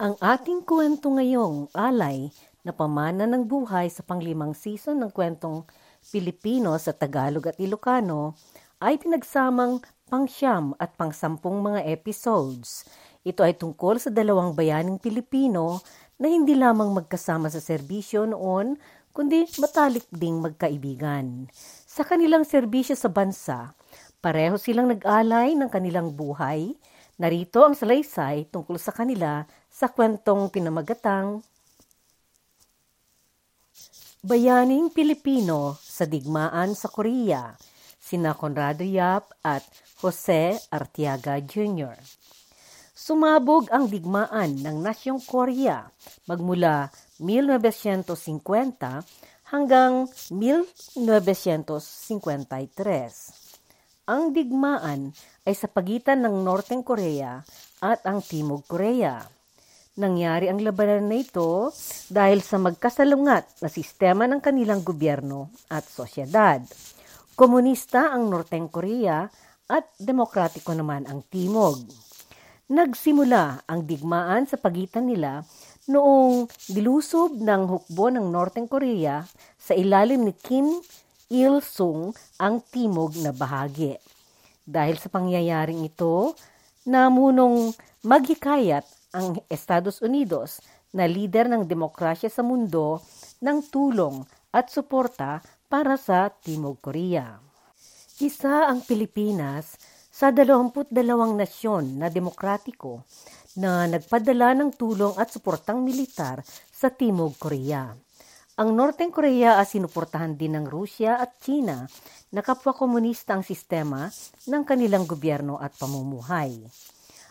Ang ating kwento ngayong alay na pamana ng buhay sa panglimang season ng kwentong Pilipino sa Tagalog at Ilocano ay pinagsamang pangsyam at pangsampung mga episodes. Ito ay tungkol sa dalawang bayaning Pilipino na hindi lamang magkasama sa serbisyo noon, kundi matalik ding magkaibigan. Sa kanilang serbisyo sa bansa, pareho silang nag-alay ng kanilang buhay. Narito ang salaysay tungkol sa kanila sa kwentong pinamagatang Bayaning Pilipino sa Digmaan sa Korea, sina Conrado Yap at Jose Artiaga Jr. Sumabog ang digmaan ng Nasyong Korea magmula 1950 hanggang 1953. Ang digmaan ay sa pagitan ng Northern Korea at ang Timog Korea Nangyari ang labanan na ito dahil sa magkasalungat na sistema ng kanilang gobyerno at sosyedad. Komunista ang Northern Korea at demokratiko naman ang Timog. Nagsimula ang digmaan sa pagitan nila noong dilusob ng hukbo ng Northern Korea sa ilalim ni Kim Il-sung ang timog na bahagi. Dahil sa pangyayaring ito, namunong maghikayat ang Estados Unidos na lider ng demokrasya sa mundo ng tulong at suporta para sa Timog Korea. Isa ang Pilipinas sa 22 nasyon na demokratiko na nagpadala ng tulong at suportang militar sa Timog Korea. Ang Northern Korea ay sinuportahan din ng Rusya at China na kapwa komunista ang sistema ng kanilang gobyerno at pamumuhay.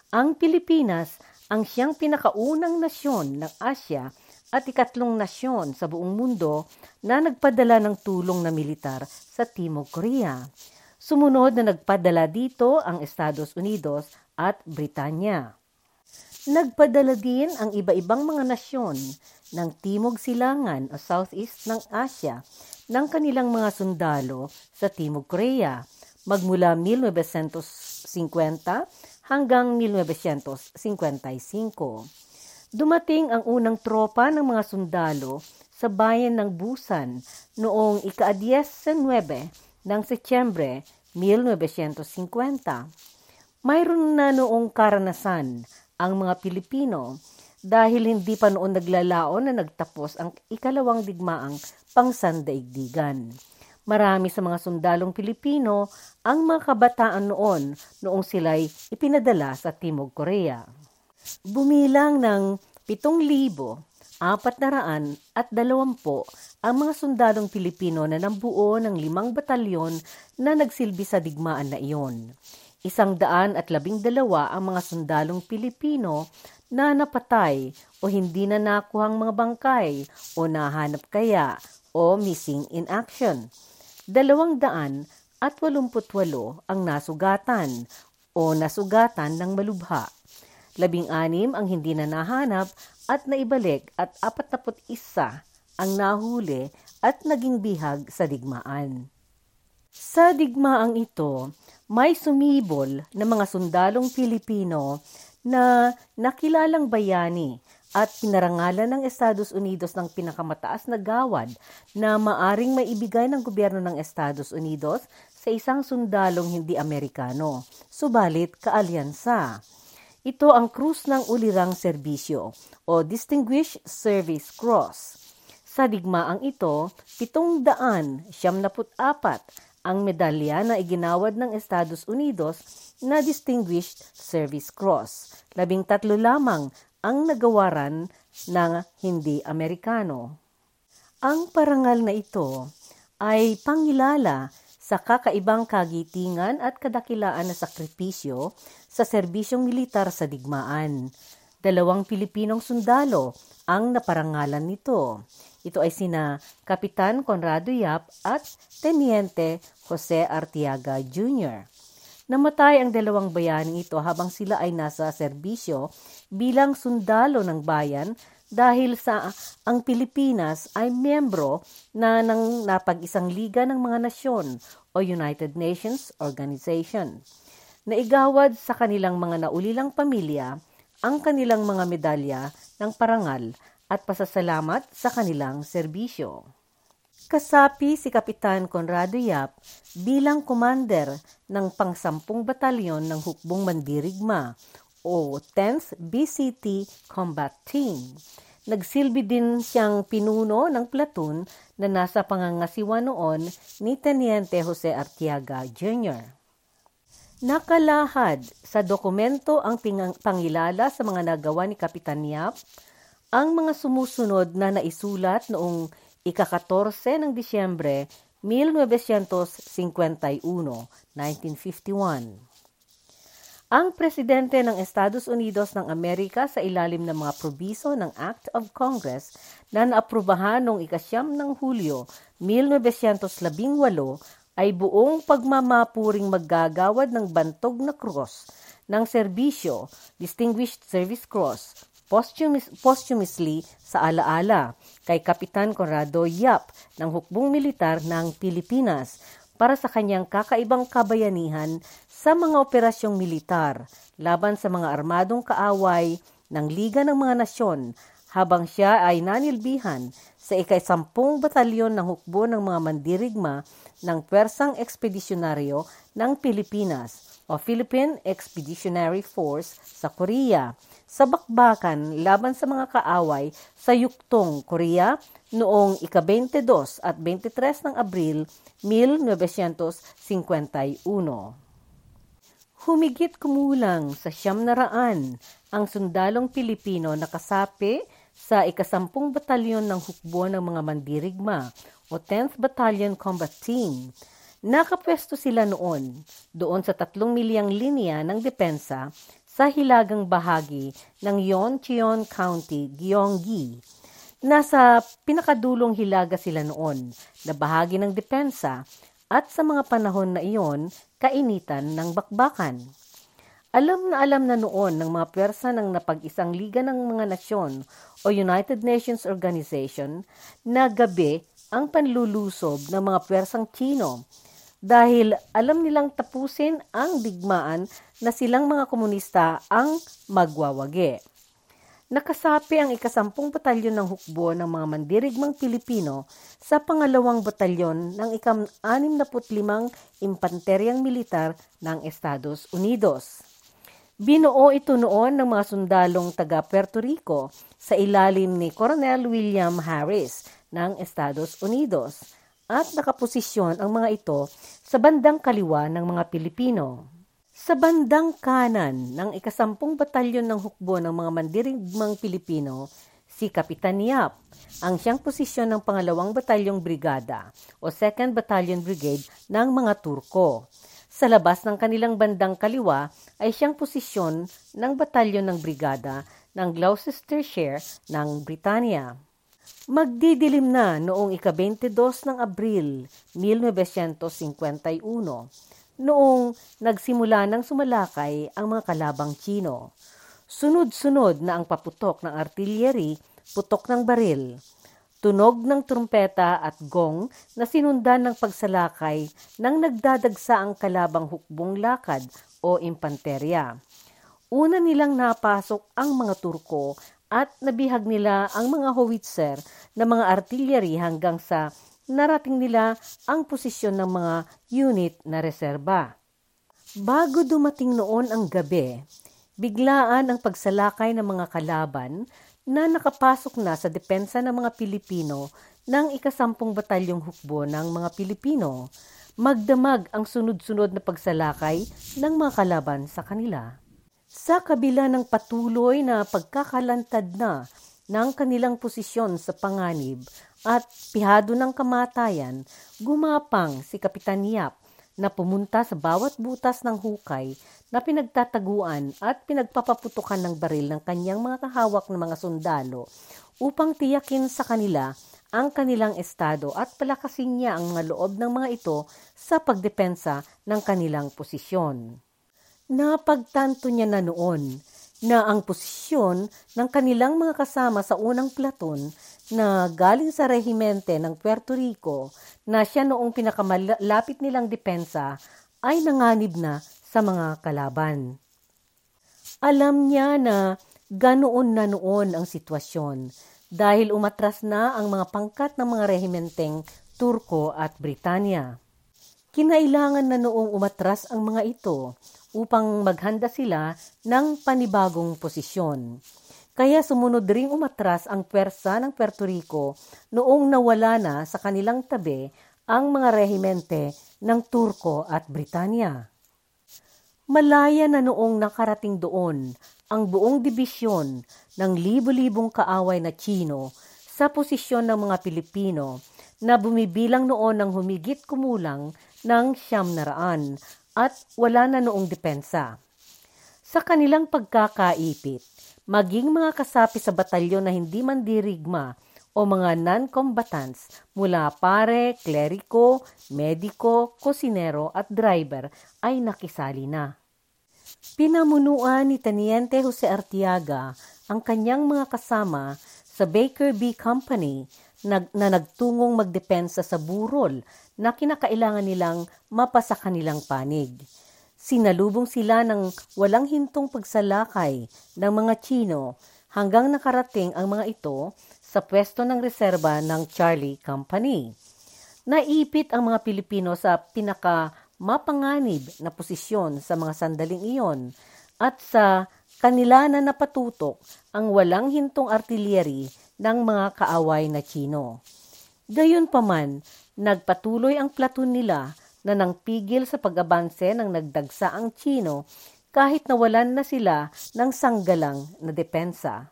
Ang Pilipinas ang siyang pinakaunang nasyon ng Asya at ikatlong nasyon sa buong mundo na nagpadala ng tulong na militar sa Timog Korea. Sumunod na nagpadala dito ang Estados Unidos at Britanya. Nagpadala din ang iba-ibang mga nasyon ng Timog Silangan o Southeast ng Asya ng kanilang mga sundalo sa Timog Korea magmula 1950 hanggang 1955. Dumating ang unang tropa ng mga sundalo sa bayan ng Busan noong ika-19 ng Setyembre 1950. Mayroon na noong karanasan ang mga Pilipino dahil hindi pa noon naglalaon na nagtapos ang ikalawang digmaang pangsandaigdigan. Marami sa mga sundalong Pilipino ang mga kabataan noon noong sila'y ipinadala sa Timog Korea. Bumilang ng 7,400 at 20 ang mga sundalong Pilipino na nambuo ng limang batalyon na nagsilbi sa digmaan na iyon. Isang daan at labing dalawa ang mga sundalong Pilipino na napatay o hindi na nakuhang mga bangkay o nahanap kaya o missing in action dalawang daan at walumputwalo ang nasugatan o nasugatan ng malubha. Labing-anim ang hindi na nahanap at naibalik at apatnapot isa ang nahuli at naging bihag sa digmaan. Sa digmaang ito, may sumibol na mga sundalong Pilipino na nakilalang bayani at pinarangalan ng Estados Unidos ng pinakamataas na gawad na maaring maibigay ng gobyerno ng Estados Unidos sa isang sundalong hindi Amerikano, subalit kaalyansa. Ito ang Krus ng Ulirang Serbisyo o Distinguished Service Cross. Sa digmaang ito, 774 ang medalya na iginawad ng Estados Unidos na Distinguished Service Cross. Labing tatlo lamang ang nagawaran ng hindi Amerikano. Ang parangal na ito ay pangilala sa kakaibang kagitingan at kadakilaan na sakripisyo sa serbisyong militar sa digmaan. Dalawang Pilipinong sundalo ang naparangalan nito. Ito ay sina Kapitan Conrado Yap at Teniente Jose Artiaga Jr. Namatay ang dalawang bayaning ito habang sila ay nasa serbisyo bilang sundalo ng bayan dahil sa ang Pilipinas ay miyembro na ng napag-isang liga ng mga nasyon o United Nations Organization. Naigawad sa kanilang mga naulilang pamilya ang kanilang mga medalya ng parangal at pasasalamat sa kanilang serbisyo. Kasapi si Kapitan Conrado Yap bilang commander ng pangsampung batalyon ng Hukbong Mandirigma o 10th BCT Combat Team. Nagsilbi din siyang pinuno ng platoon na nasa pangangasiwa noon ni Teniente Jose Artiaga Jr. Nakalahad sa dokumento ang pangilala sa mga nagawa ni Kapitan Yap, ang mga sumusunod na naisulat noong ika-14 ng Disyembre 1951, 1951. Ang presidente ng Estados Unidos ng Amerika sa ilalim ng mga probiso ng Act of Congress na naaprubahan noong ikasyam ng Hulyo 1918 ay buong pagmamapuring maggagawad ng bantog na cross ng serbisyo, Distinguished Service Cross, posthumus, posthumously sa alaala kay Kapitan Conrado Yap ng Hukbong Militar ng Pilipinas para sa kanyang kakaibang kabayanihan sa mga operasyong militar laban sa mga armadong kaaway ng Liga ng Mga Nasyon habang siya ay nanilbihan sa ikaisampung batalyon ng hukbo ng mga mandirigma ng Pwersang Ekspedisyonaryo ng Pilipinas o Philippine Expeditionary Force sa Korea sa bakbakan laban sa mga kaaway sa Yuktong, Korea noong ika-22 at 23 ng Abril 1951. Humigit kumulang sa siyam na raan ang sundalong Pilipino na kasapi sa ikasampung batalyon ng hukbo ng mga mandirigma o 10th Battalion Combat Team. Nakapwesto sila noon doon sa tatlong milyang linya ng depensa sa hilagang bahagi ng Yeoncheon County, Gyeonggi. Nasa pinakadulong hilaga sila noon na bahagi ng depensa at sa mga panahon na iyon, kainitan ng bakbakan. Alam na alam na noon ng mga pwersa ng napag-isang Liga ng Mga Nasyon o United Nations Organization na gabi ang panlulusob ng mga pwersang Chino dahil alam nilang tapusin ang digmaan na silang mga komunista ang magwawagi. Nakasapi ang ikasampung batalyon ng hukbo ng mga mandirigmang Pilipino sa pangalawang batalyon ng ikam-65 Impanteryang Militar ng Estados Unidos. Binuo ito noon ng mga sundalong taga Puerto Rico sa ilalim ni Colonel William Harris ng Estados Unidos at nakaposisyon ang mga ito sa bandang kaliwa ng mga Pilipino. Sa bandang kanan ng ikasampung batalyon ng hukbo ng mga mandirigmang Pilipino, si Kapitan Yap, ang siyang posisyon ng pangalawang batalyong brigada o 2nd Battalion Brigade ng mga Turko sa labas ng kanilang bandang kaliwa ay siyang posisyon ng batalyon ng brigada ng Gloucestershire ng Britanya. Magdidilim na noong ika-22 ng Abril 1951 noong nagsimula ng sumalakay ang mga kalabang Chino. Sunod-sunod na ang paputok ng artillery, putok ng baril, tunog ng trumpeta at gong na sinundan ng pagsalakay nang nagdadagsa ang kalabang hukbong lakad o impanterya. Una nilang napasok ang mga Turko at nabihag nila ang mga howitzer na mga artillery hanggang sa narating nila ang posisyon ng mga unit na reserba. Bago dumating noon ang gabi, biglaan ang pagsalakay ng mga kalaban na nakapasok na sa depensa ng mga Pilipino ng ikasampung batalyong hukbo ng mga Pilipino. Magdamag ang sunod-sunod na pagsalakay ng mga kalaban sa kanila. Sa kabila ng patuloy na pagkakalantad na ng kanilang posisyon sa panganib at pihado ng kamatayan, gumapang si Kapitan Yap na pumunta sa bawat butas ng hukay na pinagtataguan at pinagpapaputukan ng baril ng kanyang mga kahawak na mga sundalo upang tiyakin sa kanila ang kanilang estado at palakasin niya ang mga loob ng mga ito sa pagdepensa ng kanilang posisyon. Napagtanto niya na noon na ang posisyon ng kanilang mga kasama sa unang platon na galing sa rehimente ng Puerto Rico na siya noong pinakamalapit nilang depensa ay nanganib na sa mga kalaban. Alam niya na ganoon na noon ang sitwasyon dahil umatras na ang mga pangkat ng mga rehimenteng Turko at Britanya. Kinailangan na noong umatras ang mga ito upang maghanda sila ng panibagong posisyon. Kaya sumunod ring umatras ang pwersa ng Puerto Rico noong nawala na sa kanilang tabi ang mga rehimente ng Turko at Britanya. Malaya na noong nakarating doon ang buong dibisyon ng libo-libong kaaway na Chino sa posisyon ng mga Pilipino na bumibilang noon ng humigit kumulang ng siyam na raan at wala na noong depensa. Sa kanilang pagkakaipit, maging mga kasapi sa batalyon na hindi man dirigma o mga non-combatants mula pare, kleriko, mediko, kusinero at driver ay nakisali na. Pinamunuan ni Teniente Jose Artiaga ang kanyang mga kasama sa Baker B. Company na, na nagtungong magdepensa sa burol na kinakailangan nilang mapasa kanilang panig. Sinalubong sila ng walang hintong pagsalakay ng mga Chino hanggang nakarating ang mga ito sa pwesto ng reserba ng Charlie Company. Naipit ang mga Pilipino sa pinaka mapanganib na posisyon sa mga sandaling iyon at sa kanila na napatutok ang walang hintong artillery ng mga kaaway na Chino. Gayunpaman, nagpatuloy ang platoon nila na nang pigil sa pag-abanse ng nagdagsa ang Chino kahit nawalan na sila ng sanggalang na depensa.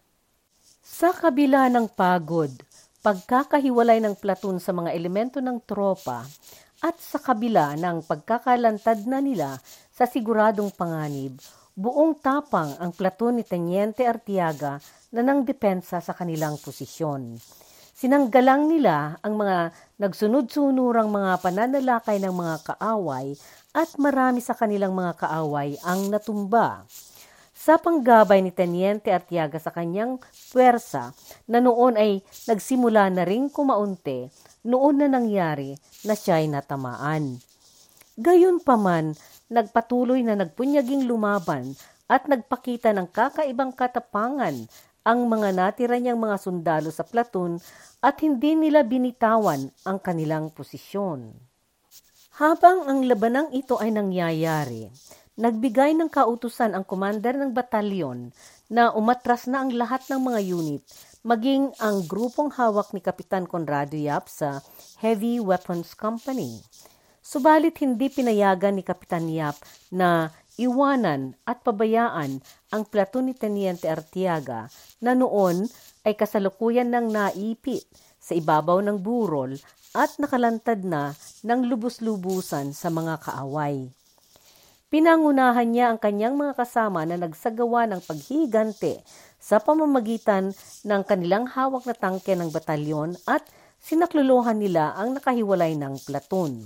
Sa kabila ng pagod, pagkakahiwalay ng platoon sa mga elemento ng tropa, at sa kabila ng pagkakalantad na nila sa siguradong panganib, buong tapang ang platon ni Teniente Artiaga na nang depensa sa kanilang posisyon. Sinanggalang nila ang mga nagsunod-sunurang mga pananalakay ng mga kaaway at marami sa kanilang mga kaaway ang natumba. Sa panggabay ni Teniente Artiaga sa kanyang puwersa na noon ay nagsimula na ring kumaunti, noon na nangyari na siya'y natamaan. Gayon pa man, nagpatuloy na nagpunyaging lumaban at nagpakita ng kakaibang katapangan ang mga natira niyang mga sundalo sa platoon at hindi nila binitawan ang kanilang posisyon. Habang ang labanang ito ay nangyayari, nagbigay ng kautusan ang commander ng batalyon na umatras na ang lahat ng mga unit maging ang grupong hawak ni Kapitan Conrado Yap sa Heavy Weapons Company. Subalit hindi pinayagan ni Kapitan Yap na iwanan at pabayaan ang platoon ni Teniente Artiaga na noon ay kasalukuyan ng naipit sa ibabaw ng burol at nakalantad na ng lubos-lubusan sa mga kaaway. Pinangunahan niya ang kanyang mga kasama na nagsagawa ng paghigante sa pamamagitan ng kanilang hawak na tangke ng batalyon at sinakluluhan nila ang nakahiwalay ng platoon.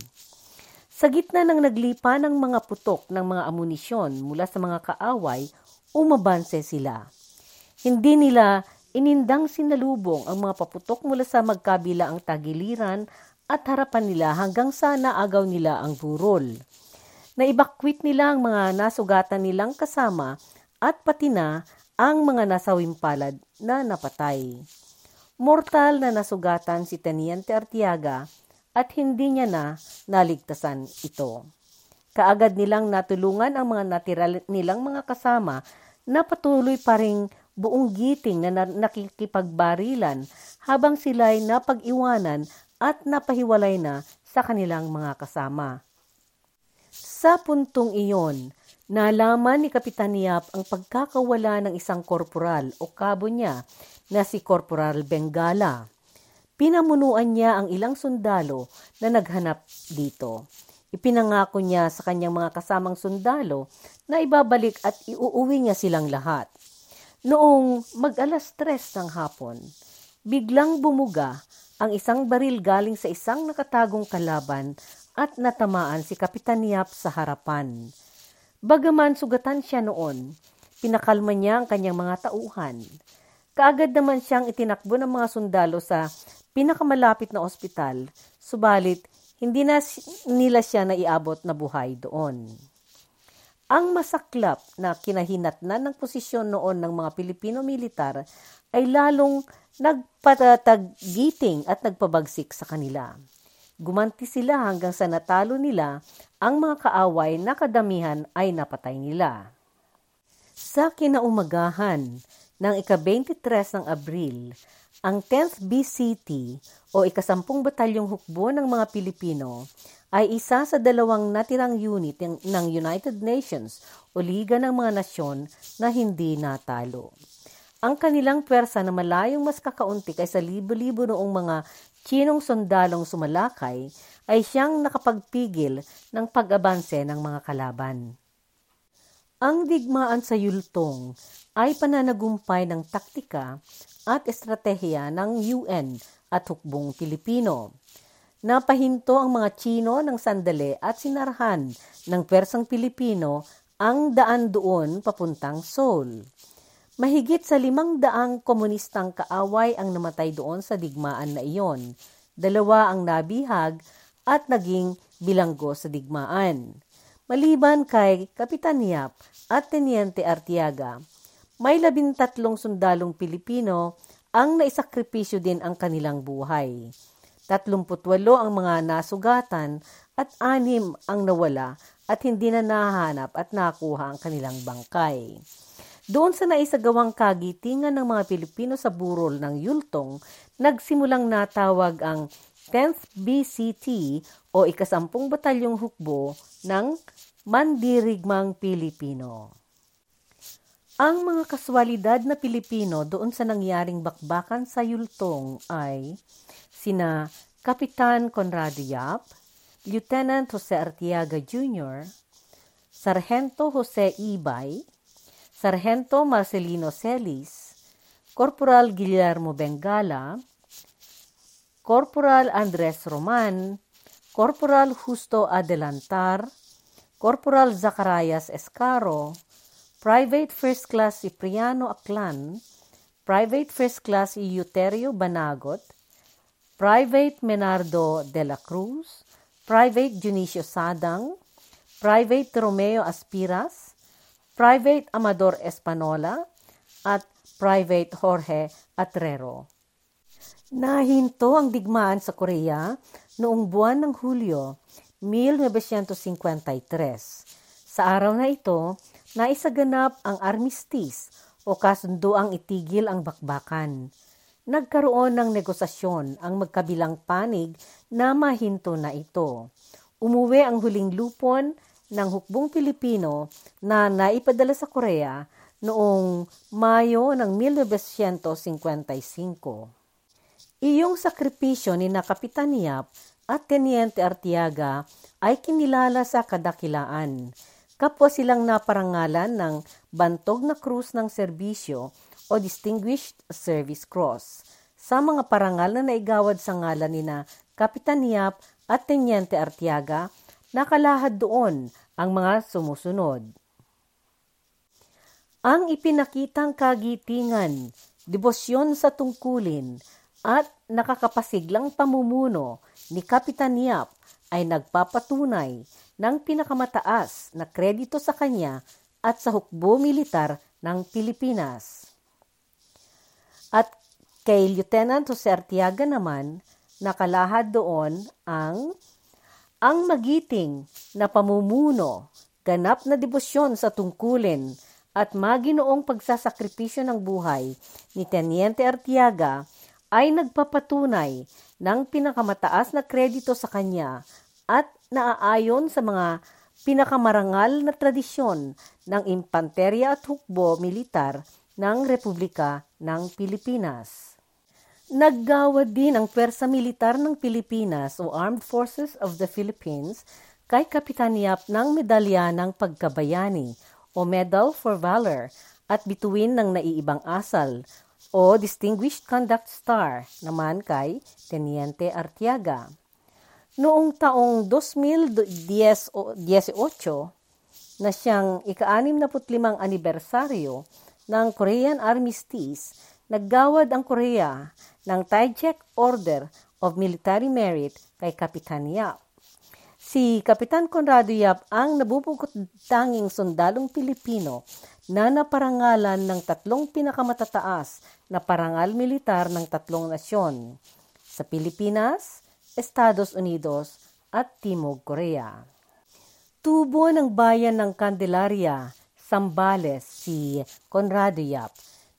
Sa gitna ng naglipa ng mga putok ng mga amunisyon mula sa mga kaaway, umabanse sila. Hindi nila inindang sinalubong ang mga paputok mula sa magkabila ang tagiliran at harapan nila hanggang sa naagaw nila ang burol. Naibakwit nila ang mga nasugatan nilang kasama at pati na ang mga nasawing palad na napatay. Mortal na nasugatan si Teniente Artiaga at hindi niya na naligtasan ito. Kaagad nilang natulungan ang mga natira nilang mga kasama na patuloy pa ring buong giting na nakikipagbarilan habang sila'y napag-iwanan at napahiwalay na sa kanilang mga kasama. Sa puntong iyon, Nalaman ni Kapitan Yap ang pagkakawala ng isang korporal o kabo niya na si Korporal Bengala. Pinamunuan niya ang ilang sundalo na naghanap dito. Ipinangako niya sa kanyang mga kasamang sundalo na ibabalik at iuuwi niya silang lahat. Noong mag-alas tres ng hapon, biglang bumuga ang isang baril galing sa isang nakatagong kalaban at natamaan si Kapitan Yap sa harapan. Bagaman sugatan siya noon, pinakalma niya ang kanyang mga tauhan. Kaagad naman siyang itinakbo ng mga sundalo sa pinakamalapit na ospital, subalit hindi na nila siya naiabot na buhay doon. Ang masaklap na kinahinatnan ng posisyon noon ng mga Pilipino militar ay lalong nagpatatagiting at nagpabagsik sa kanila. Gumanti sila hanggang sa natalo nila ang mga kaaway na kadamihan ay napatay nila. Sa kinaumagahan ng ika-23 ng Abril, ang 10th BCT o ikasampung batalyong hukbo ng mga Pilipino ay isa sa dalawang natirang unit ng United Nations o Liga ng mga Nasyon na hindi natalo. Ang kanilang pwersa na malayong mas kakaunti kaysa libo-libo noong mga Chinong sundalong sumalakay ay siyang nakapagpigil ng pag-abanse ng mga kalaban. Ang digmaan sa yultong ay pananagumpay ng taktika at estratehiya ng UN at hukbong Pilipino. Napahinto ang mga Chino ng sandali at sinarhan ng persang Pilipino ang daan doon papuntang Seoul. Mahigit sa limang daang komunistang kaaway ang namatay doon sa digmaan na iyon. Dalawa ang nabihag at naging bilanggo sa digmaan. Maliban kay Kapitan Yap at Teniente Artiaga, may labintatlong sundalong Pilipino ang naisakripisyo din ang kanilang buhay. 38 ang mga nasugatan at anim ang nawala at hindi na nahanap at nakuha ang kanilang bangkay. Doon sa naisagawang kagitingan ng mga Pilipino sa burol ng Yultong, nagsimulang natawag ang 10th BCT o ikasampung batalyong hukbo ng Mandirigmang Pilipino. Ang mga kaswalidad na Pilipino doon sa nangyaring bakbakan sa Yultong ay sina Kapitan Conrado Yap, Lieutenant Jose Artiaga Jr., Sargento Jose Ibay, Sargento Marcelino Celis, Corporal Guillermo Bengala, Corporal Andres Roman, Corporal Justo Adelantar, Corporal Zacarias Escaro, Private First Class Cipriano Aclan, Private First Class Euterio Banagot, Private Menardo de la Cruz, Private Junicio Sadang, Private Romeo Aspiras, Private Amador Espanola, at Private Jorge Atrero. Nahinto ang digmaan sa Korea noong buwan ng Hulyo 1953. Sa araw na ito, naisaganap ang armistice o kasunduang itigil ang bakbakan nagkaroon ng negosasyon ang magkabilang panig na mahinto na ito. Umuwi ang huling lupon ng hukbong Pilipino na naipadala sa Korea noong Mayo ng 1955. Iyong sakripisyo ni na Kapitan Yap at Teniente Artiaga ay kinilala sa kadakilaan. Kapwa silang naparangalan ng bantog na krus ng serbisyo o Distinguished Service Cross sa mga parangal na naigawad sa ngalan ni na Kapitan Yap at Tenyente Artiaga, nakalahad doon ang mga sumusunod. Ang ipinakitang kagitingan, debosyon sa tungkulin, at nakakapasiglang pamumuno ni Kapitan Yap ay nagpapatunay ng pinakamataas na kredito sa kanya at sa hukbo militar ng Pilipinas. At kay Lieutenant Jose Artiaga naman, nakalahad doon ang ang magiting na pamumuno, ganap na debosyon sa tungkulin at maginoong pagsasakripisyo ng buhay ni Teniente Artiaga ay nagpapatunay ng pinakamataas na kredito sa kanya at naaayon sa mga pinakamarangal na tradisyon ng impanterya at hukbo militar ng Republika ng Pilipinas. Naggawad din ang pwersa militar ng Pilipinas o Armed Forces of the Philippines kay Kapitan Yap ng medalya ng pagkabayani o Medal for Valor at bituin ng naiibang asal o Distinguished Conduct Star naman kay Teniente Artiaga. Noong taong 2018 na siyang ika-65 anibersaryo ng Korean Armistice, naggawad ang Korea ng Taijek Order of Military Merit kay Kapitan Yap. Si Kapitan Conrado Yap ang nabubukot tanging sundalong Pilipino na naparangalan ng tatlong pinakamatataas na parangal militar ng tatlong nasyon sa Pilipinas, Estados Unidos at Timog Korea. Tubo ng bayan ng Candelaria, Sambales si Conrado Yap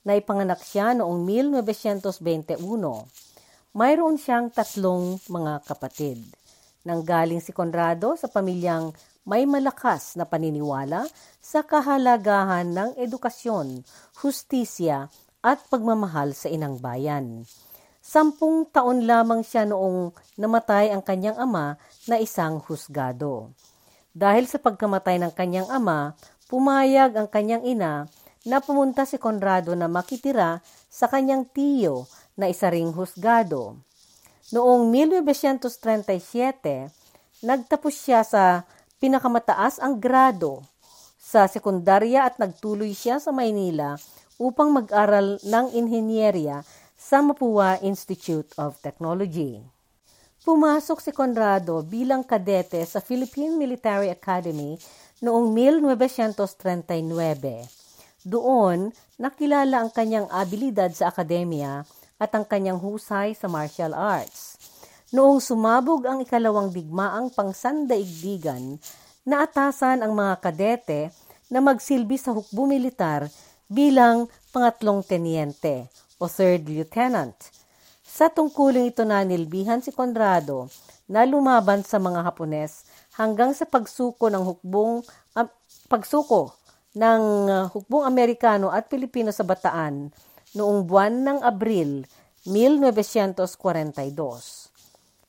na ipanganak siya noong 1921. Mayroon siyang tatlong mga kapatid. Nanggaling si Conrado sa pamilyang may malakas na paniniwala sa kahalagahan ng edukasyon, hustisya at pagmamahal sa inang bayan. Sampung taon lamang siya noong namatay ang kanyang ama na isang husgado. Dahil sa pagkamatay ng kanyang ama, pumayag ang kanyang ina na pumunta si Conrado na makitira sa kanyang tiyo na isa ring husgado. Noong 1937, nagtapos siya sa pinakamataas ang grado sa sekundarya at nagtuloy siya sa Maynila upang mag-aral ng inhinyerya sa Mapua Institute of Technology. Pumasok si Conrado bilang kadete sa Philippine Military Academy noong 1939. Doon, nakilala ang kanyang abilidad sa akademya at ang kanyang husay sa martial arts. Noong sumabog ang ikalawang digmaang pangsandaigdigan, naatasan ang mga kadete na magsilbi sa hukbo militar bilang pangatlong tenyente o third lieutenant. Sa tungkuling ito na nilbihan si Conrado na lumaban sa mga Hapones hanggang sa pagsuko ng hukbong uh, pagsuko ng uh, hukbong Amerikano at Pilipino sa Bataan noong buwan ng Abril 1942.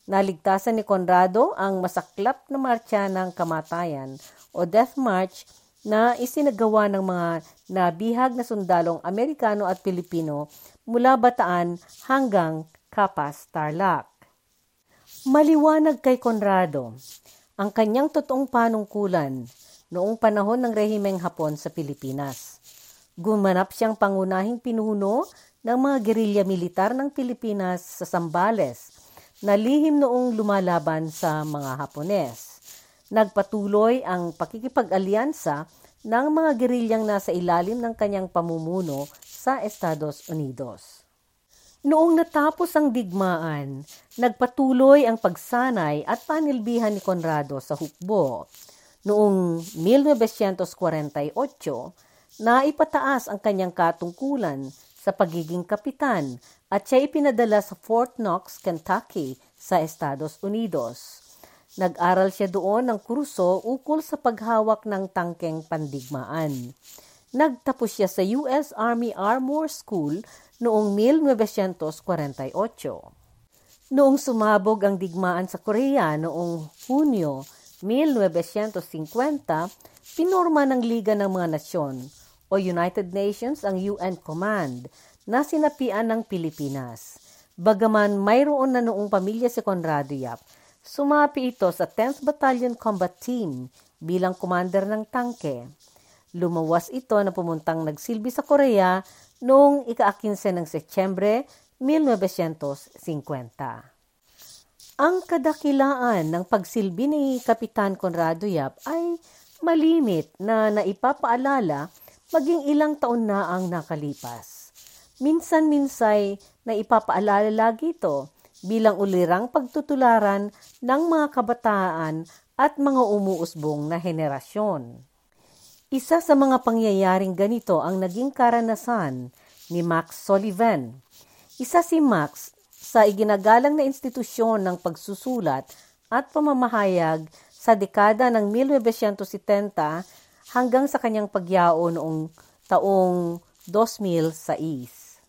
Naligtasan ni Conrado ang masaklap na marcha ng kamatayan o Death March na isinagawa ng mga nabihag na sundalong Amerikano at Pilipino mula Bataan hanggang Kapas, Tarlac. Maliwanag kay Conrado ang kanyang totoong panungkulan noong panahon ng rehimeng Hapon sa Pilipinas. Gumanap siyang pangunahing pinuno ng mga gerilya militar ng Pilipinas sa Sambales na lihim noong lumalaban sa mga Hapones. Nagpatuloy ang pakikipag-alyansa ng mga gerilyang nasa ilalim ng kanyang pamumuno sa Estados Unidos. Noong natapos ang digmaan, nagpatuloy ang pagsanay at panilbihan ni Conrado sa hukbo. Noong 1948, na ipataas ang kanyang katungkulan sa pagiging kapitan at siya ipinadala sa Fort Knox, Kentucky sa Estados Unidos. Nag-aral siya doon ng kurso ukol sa paghawak ng tangkeng pandigmaan. Nagtapos siya sa U.S. Army Armor School noong 1948. Noong sumabog ang digmaan sa Korea noong Hunyo 1950, pinorma ng Liga ng mga Nasyon o United Nations ang UN Command na sinapian ng Pilipinas. Bagaman mayroon na noong pamilya si Conrado Yap, sumapi ito sa 10th Battalion Combat Team bilang commander ng tangke. Lumawas ito na pumuntang nagsilbi sa Korea noong ika-15 ng Setyembre 1950. Ang kadakilaan ng pagsilbi ni Kapitan Conrado Yap ay malimit na naipapaalala maging ilang taon na ang nakalipas. Minsan-minsay na ipapaalala lagi ito bilang ulirang pagtutularan ng mga kabataan at mga umuusbong na henerasyon. Isa sa mga pangyayaring ganito ang naging karanasan ni Max Sullivan. Isa si Max sa iginagalang na institusyon ng pagsusulat at pamamahayag sa dekada ng 1970 hanggang sa kanyang pagyao noong taong 2006.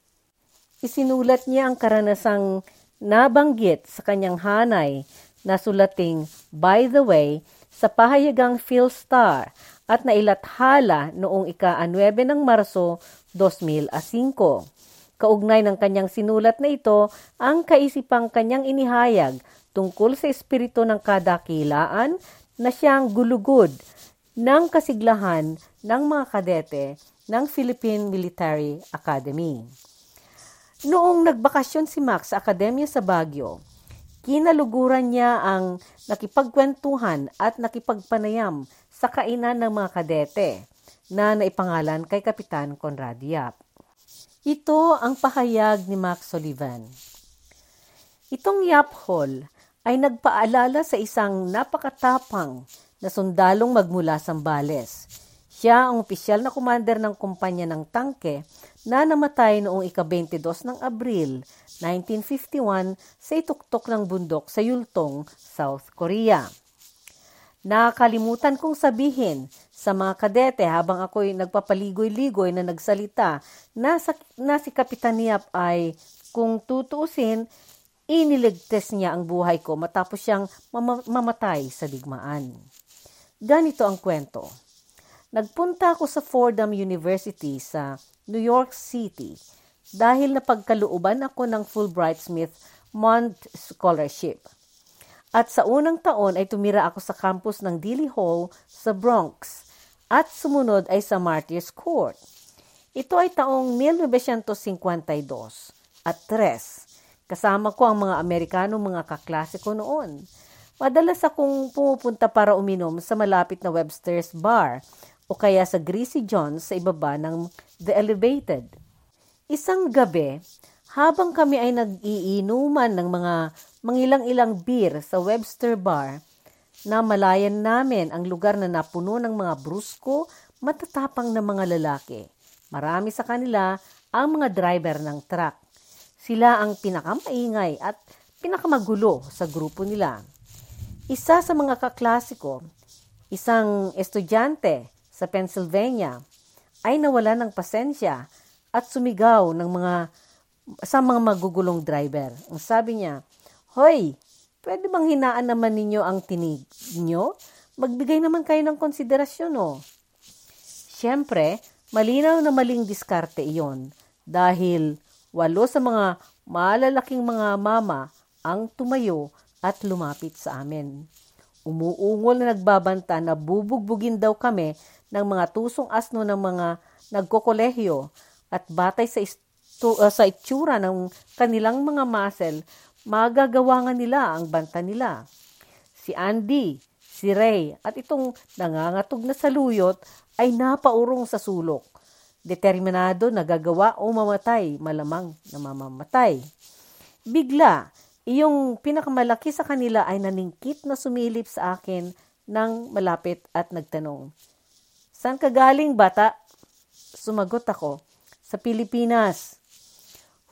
Isinulat niya ang karanasang nabanggit sa kanyang hanay na sulating By the Way sa pahayagang Philstar at nailathala noong ika-9 ng Marso 2005. Kaugnay ng kanyang sinulat na ito ang kaisipang kanyang inihayag tungkol sa espiritu ng kadakilaan na siyang gulugod ng kasiglahan ng mga kadete ng Philippine Military Academy. Noong nagbakasyon si Max sa akademya sa Baguio, Kinaluguran niya ang nakipagkwentuhan at nakipagpanayam sa kainan ng mga kadete na naipangalan kay Kapitan Conrad Yap. Ito ang pahayag ni Max Sullivan. Itong Yap Hall ay nagpaalala sa isang napakatapang na sundalong magmula sa Zambales. Siya ang opisyal na commander ng kumpanya ng tangke na namatay noong ika-22 ng Abril 1951 sa ituktok ng bundok sa Yultong, South Korea. Nakakalimutan kong sabihin sa mga kadete habang ako'y nagpapaligoy-ligoy na nagsalita na, sa, na si Kapitan Yap ay kung tutuusin Iniligtas niya ang buhay ko matapos siyang mam- mamatay sa digmaan. Ganito ang kwento. Nagpunta ako sa Fordham University sa New York City dahil napagkalooban ako ng Fulbright Smith Mont Scholarship. At sa unang taon ay tumira ako sa campus ng Dilly Hall sa Bronx at sumunod ay sa Martyrs Court. Ito ay taong 1952 at 3 Kasama ko ang mga Amerikano mga kaklase ko noon. Madalas akong pumupunta para uminom sa malapit na Webster's Bar o kaya sa Greasy John's sa ibaba ng The Elevated. Isang gabi, habang kami ay nag-iinuman ng mga mangilang-ilang beer sa Webster Bar, na malayan namin ang lugar na napuno ng mga brusko, matatapang na mga lalaki. Marami sa kanila ang mga driver ng truck. Sila ang pinakamaingay at pinakamagulo sa grupo nila. Isa sa mga kaklasiko, isang estudyante sa Pennsylvania, ay nawala ng pasensya at sumigaw ng mga sa mga magugulong driver. Ang sabi niya, Hoy, pwede bang hinaan naman ninyo ang tinig nyo? Magbigay naman kayo ng konsiderasyon, oh. Siyempre, malinaw na maling diskarte iyon dahil Walo sa mga malalaking mga mama ang tumayo at lumapit sa amin. Umuungol na nagbabanta na bubugbugin daw kami ng mga tusong asno ng mga nagkokolehyo at batay sa, istu, uh, sa itsura ng kanilang mga muscle, magagawa nga nila ang banta nila. Si Andy, si Ray at itong nangangatog na saluyot ay napaurong sa sulok determinado na gagawa o mamatay, malamang na mamamatay. Bigla, iyong pinakamalaki sa kanila ay naningkit na sumilip sa akin ng malapit at nagtanong, Saan ka galing, bata? Sumagot ako, sa Pilipinas.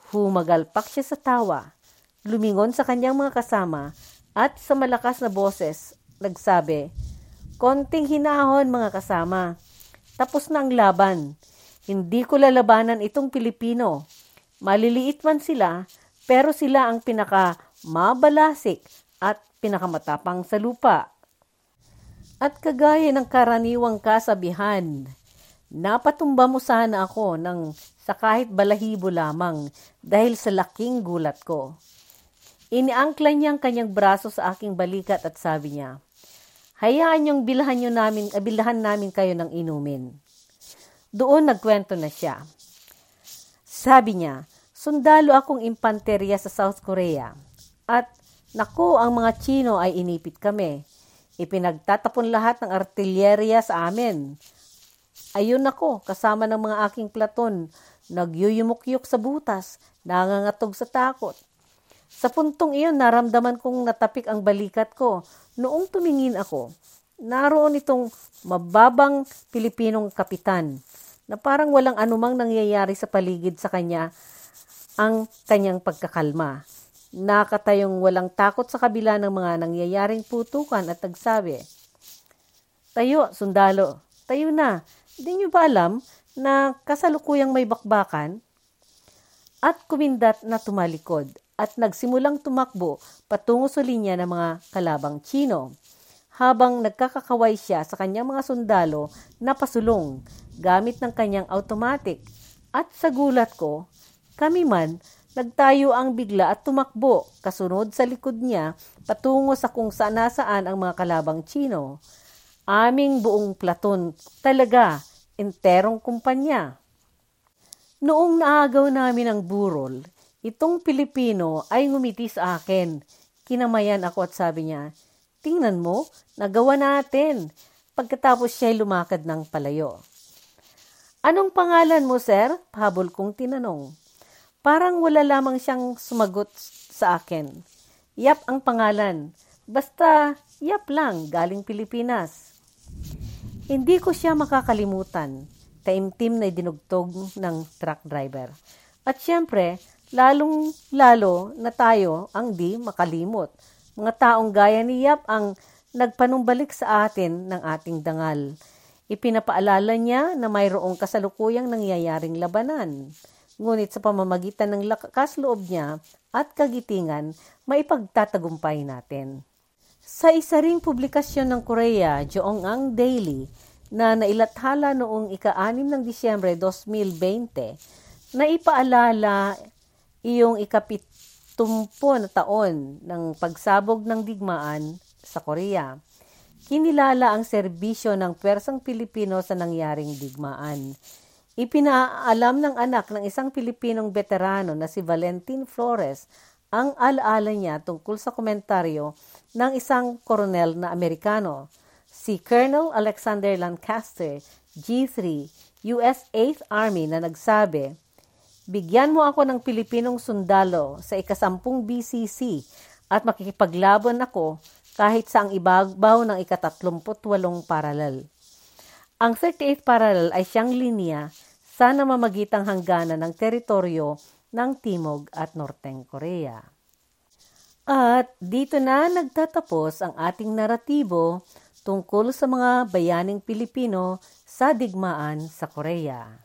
Humagalpak siya sa tawa, lumingon sa kanyang mga kasama, at sa malakas na boses, nagsabi, Konting hinahon mga kasama. Tapos na ang laban. Hindi ko lalabanan itong Pilipino. Maliliit man sila, pero sila ang pinaka mabalasik at pinakamatapang sa lupa. At kagaya ng karaniwang kasabihan, napatumba mo sana ako ng sa kahit balahibo lamang dahil sa laking gulat ko. Iniangkla niya ang kanyang braso sa aking balikat at sabi niya, Hayaan niyong bilhan, niyo namin, bilhan namin kayo ng inumin. Doon nagkwento na siya. Sabi niya, sundalo akong impanterya sa South Korea. At naku, ang mga Chino ay inipit kami. Ipinagtatapon lahat ng artilyerya sa amin. Ayun ako, kasama ng mga aking platon, nagyuyumukyuk sa butas, nangangatog sa takot. Sa puntong iyon, naramdaman kong natapik ang balikat ko. Noong tumingin ako, naroon itong mababang Pilipinong kapitan na parang walang anumang nangyayari sa paligid sa kanya ang kanyang pagkakalma. Nakatayong walang takot sa kabila ng mga nangyayaring putukan at nagsabi, Tayo, sundalo, tayo na. Hindi niyo ba alam na kasalukuyang may bakbakan? At kumindat na tumalikod at nagsimulang tumakbo patungo sa linya ng mga kalabang Chino habang nagkakakaway siya sa kanyang mga sundalo na pasulong gamit ng kanyang automatic. At sa gulat ko, kami man, nagtayo ang bigla at tumakbo kasunod sa likod niya patungo sa kung saan nasaan ang mga kalabang Chino. Aming buong platon, talaga, enterong kumpanya. Noong naagaw namin ang burol, itong Pilipino ay ngumiti sa akin. Kinamayan ako at sabi niya, Tingnan mo, nagawa natin. Pagkatapos siya lumakad ng palayo. Anong pangalan mo, sir? Pahabol kong tinanong. Parang wala lamang siyang sumagot sa akin. Yap ang pangalan. Basta, yap lang, galing Pilipinas. Hindi ko siya makakalimutan. Taimtim na dinugtog ng truck driver. At siyempre, lalong lalo na tayo ang di makalimot. Mga taong gaya ni Yap ang nagpanumbalik sa atin ng ating dangal. Ipinapaalala niya na mayroong kasalukuyang nangyayaring labanan. Ngunit sa pamamagitan ng lakas loob niya at kagitingan, maipagtatagumpay natin. Sa isa ring publikasyon ng Korea, Joong Daily, na nailathala noong ika-6 ng Disyembre 2020, na ipaalala iyong ikapitumpo na taon ng pagsabog ng digmaan sa Korea kinilala ang serbisyo ng Pwersang Pilipino sa nangyaring digmaan. Ipinaalam ng anak ng isang Pilipinong veterano na si Valentin Flores ang alaala niya tungkol sa komentaryo ng isang koronel na Amerikano, si Colonel Alexander Lancaster, G3, US 8th Army na nagsabi, Bigyan mo ako ng Pilipinong sundalo sa ikasampung BCC at makikipaglaban ako kahit sa ang ibabaw ng ikatatlumputwalong paralel. Ang 38th parallel ay siyang linya sa namamagitang hangganan ng teritoryo ng Timog at Norteng Korea. At dito na nagtatapos ang ating naratibo tungkol sa mga bayaning Pilipino sa digmaan sa Korea.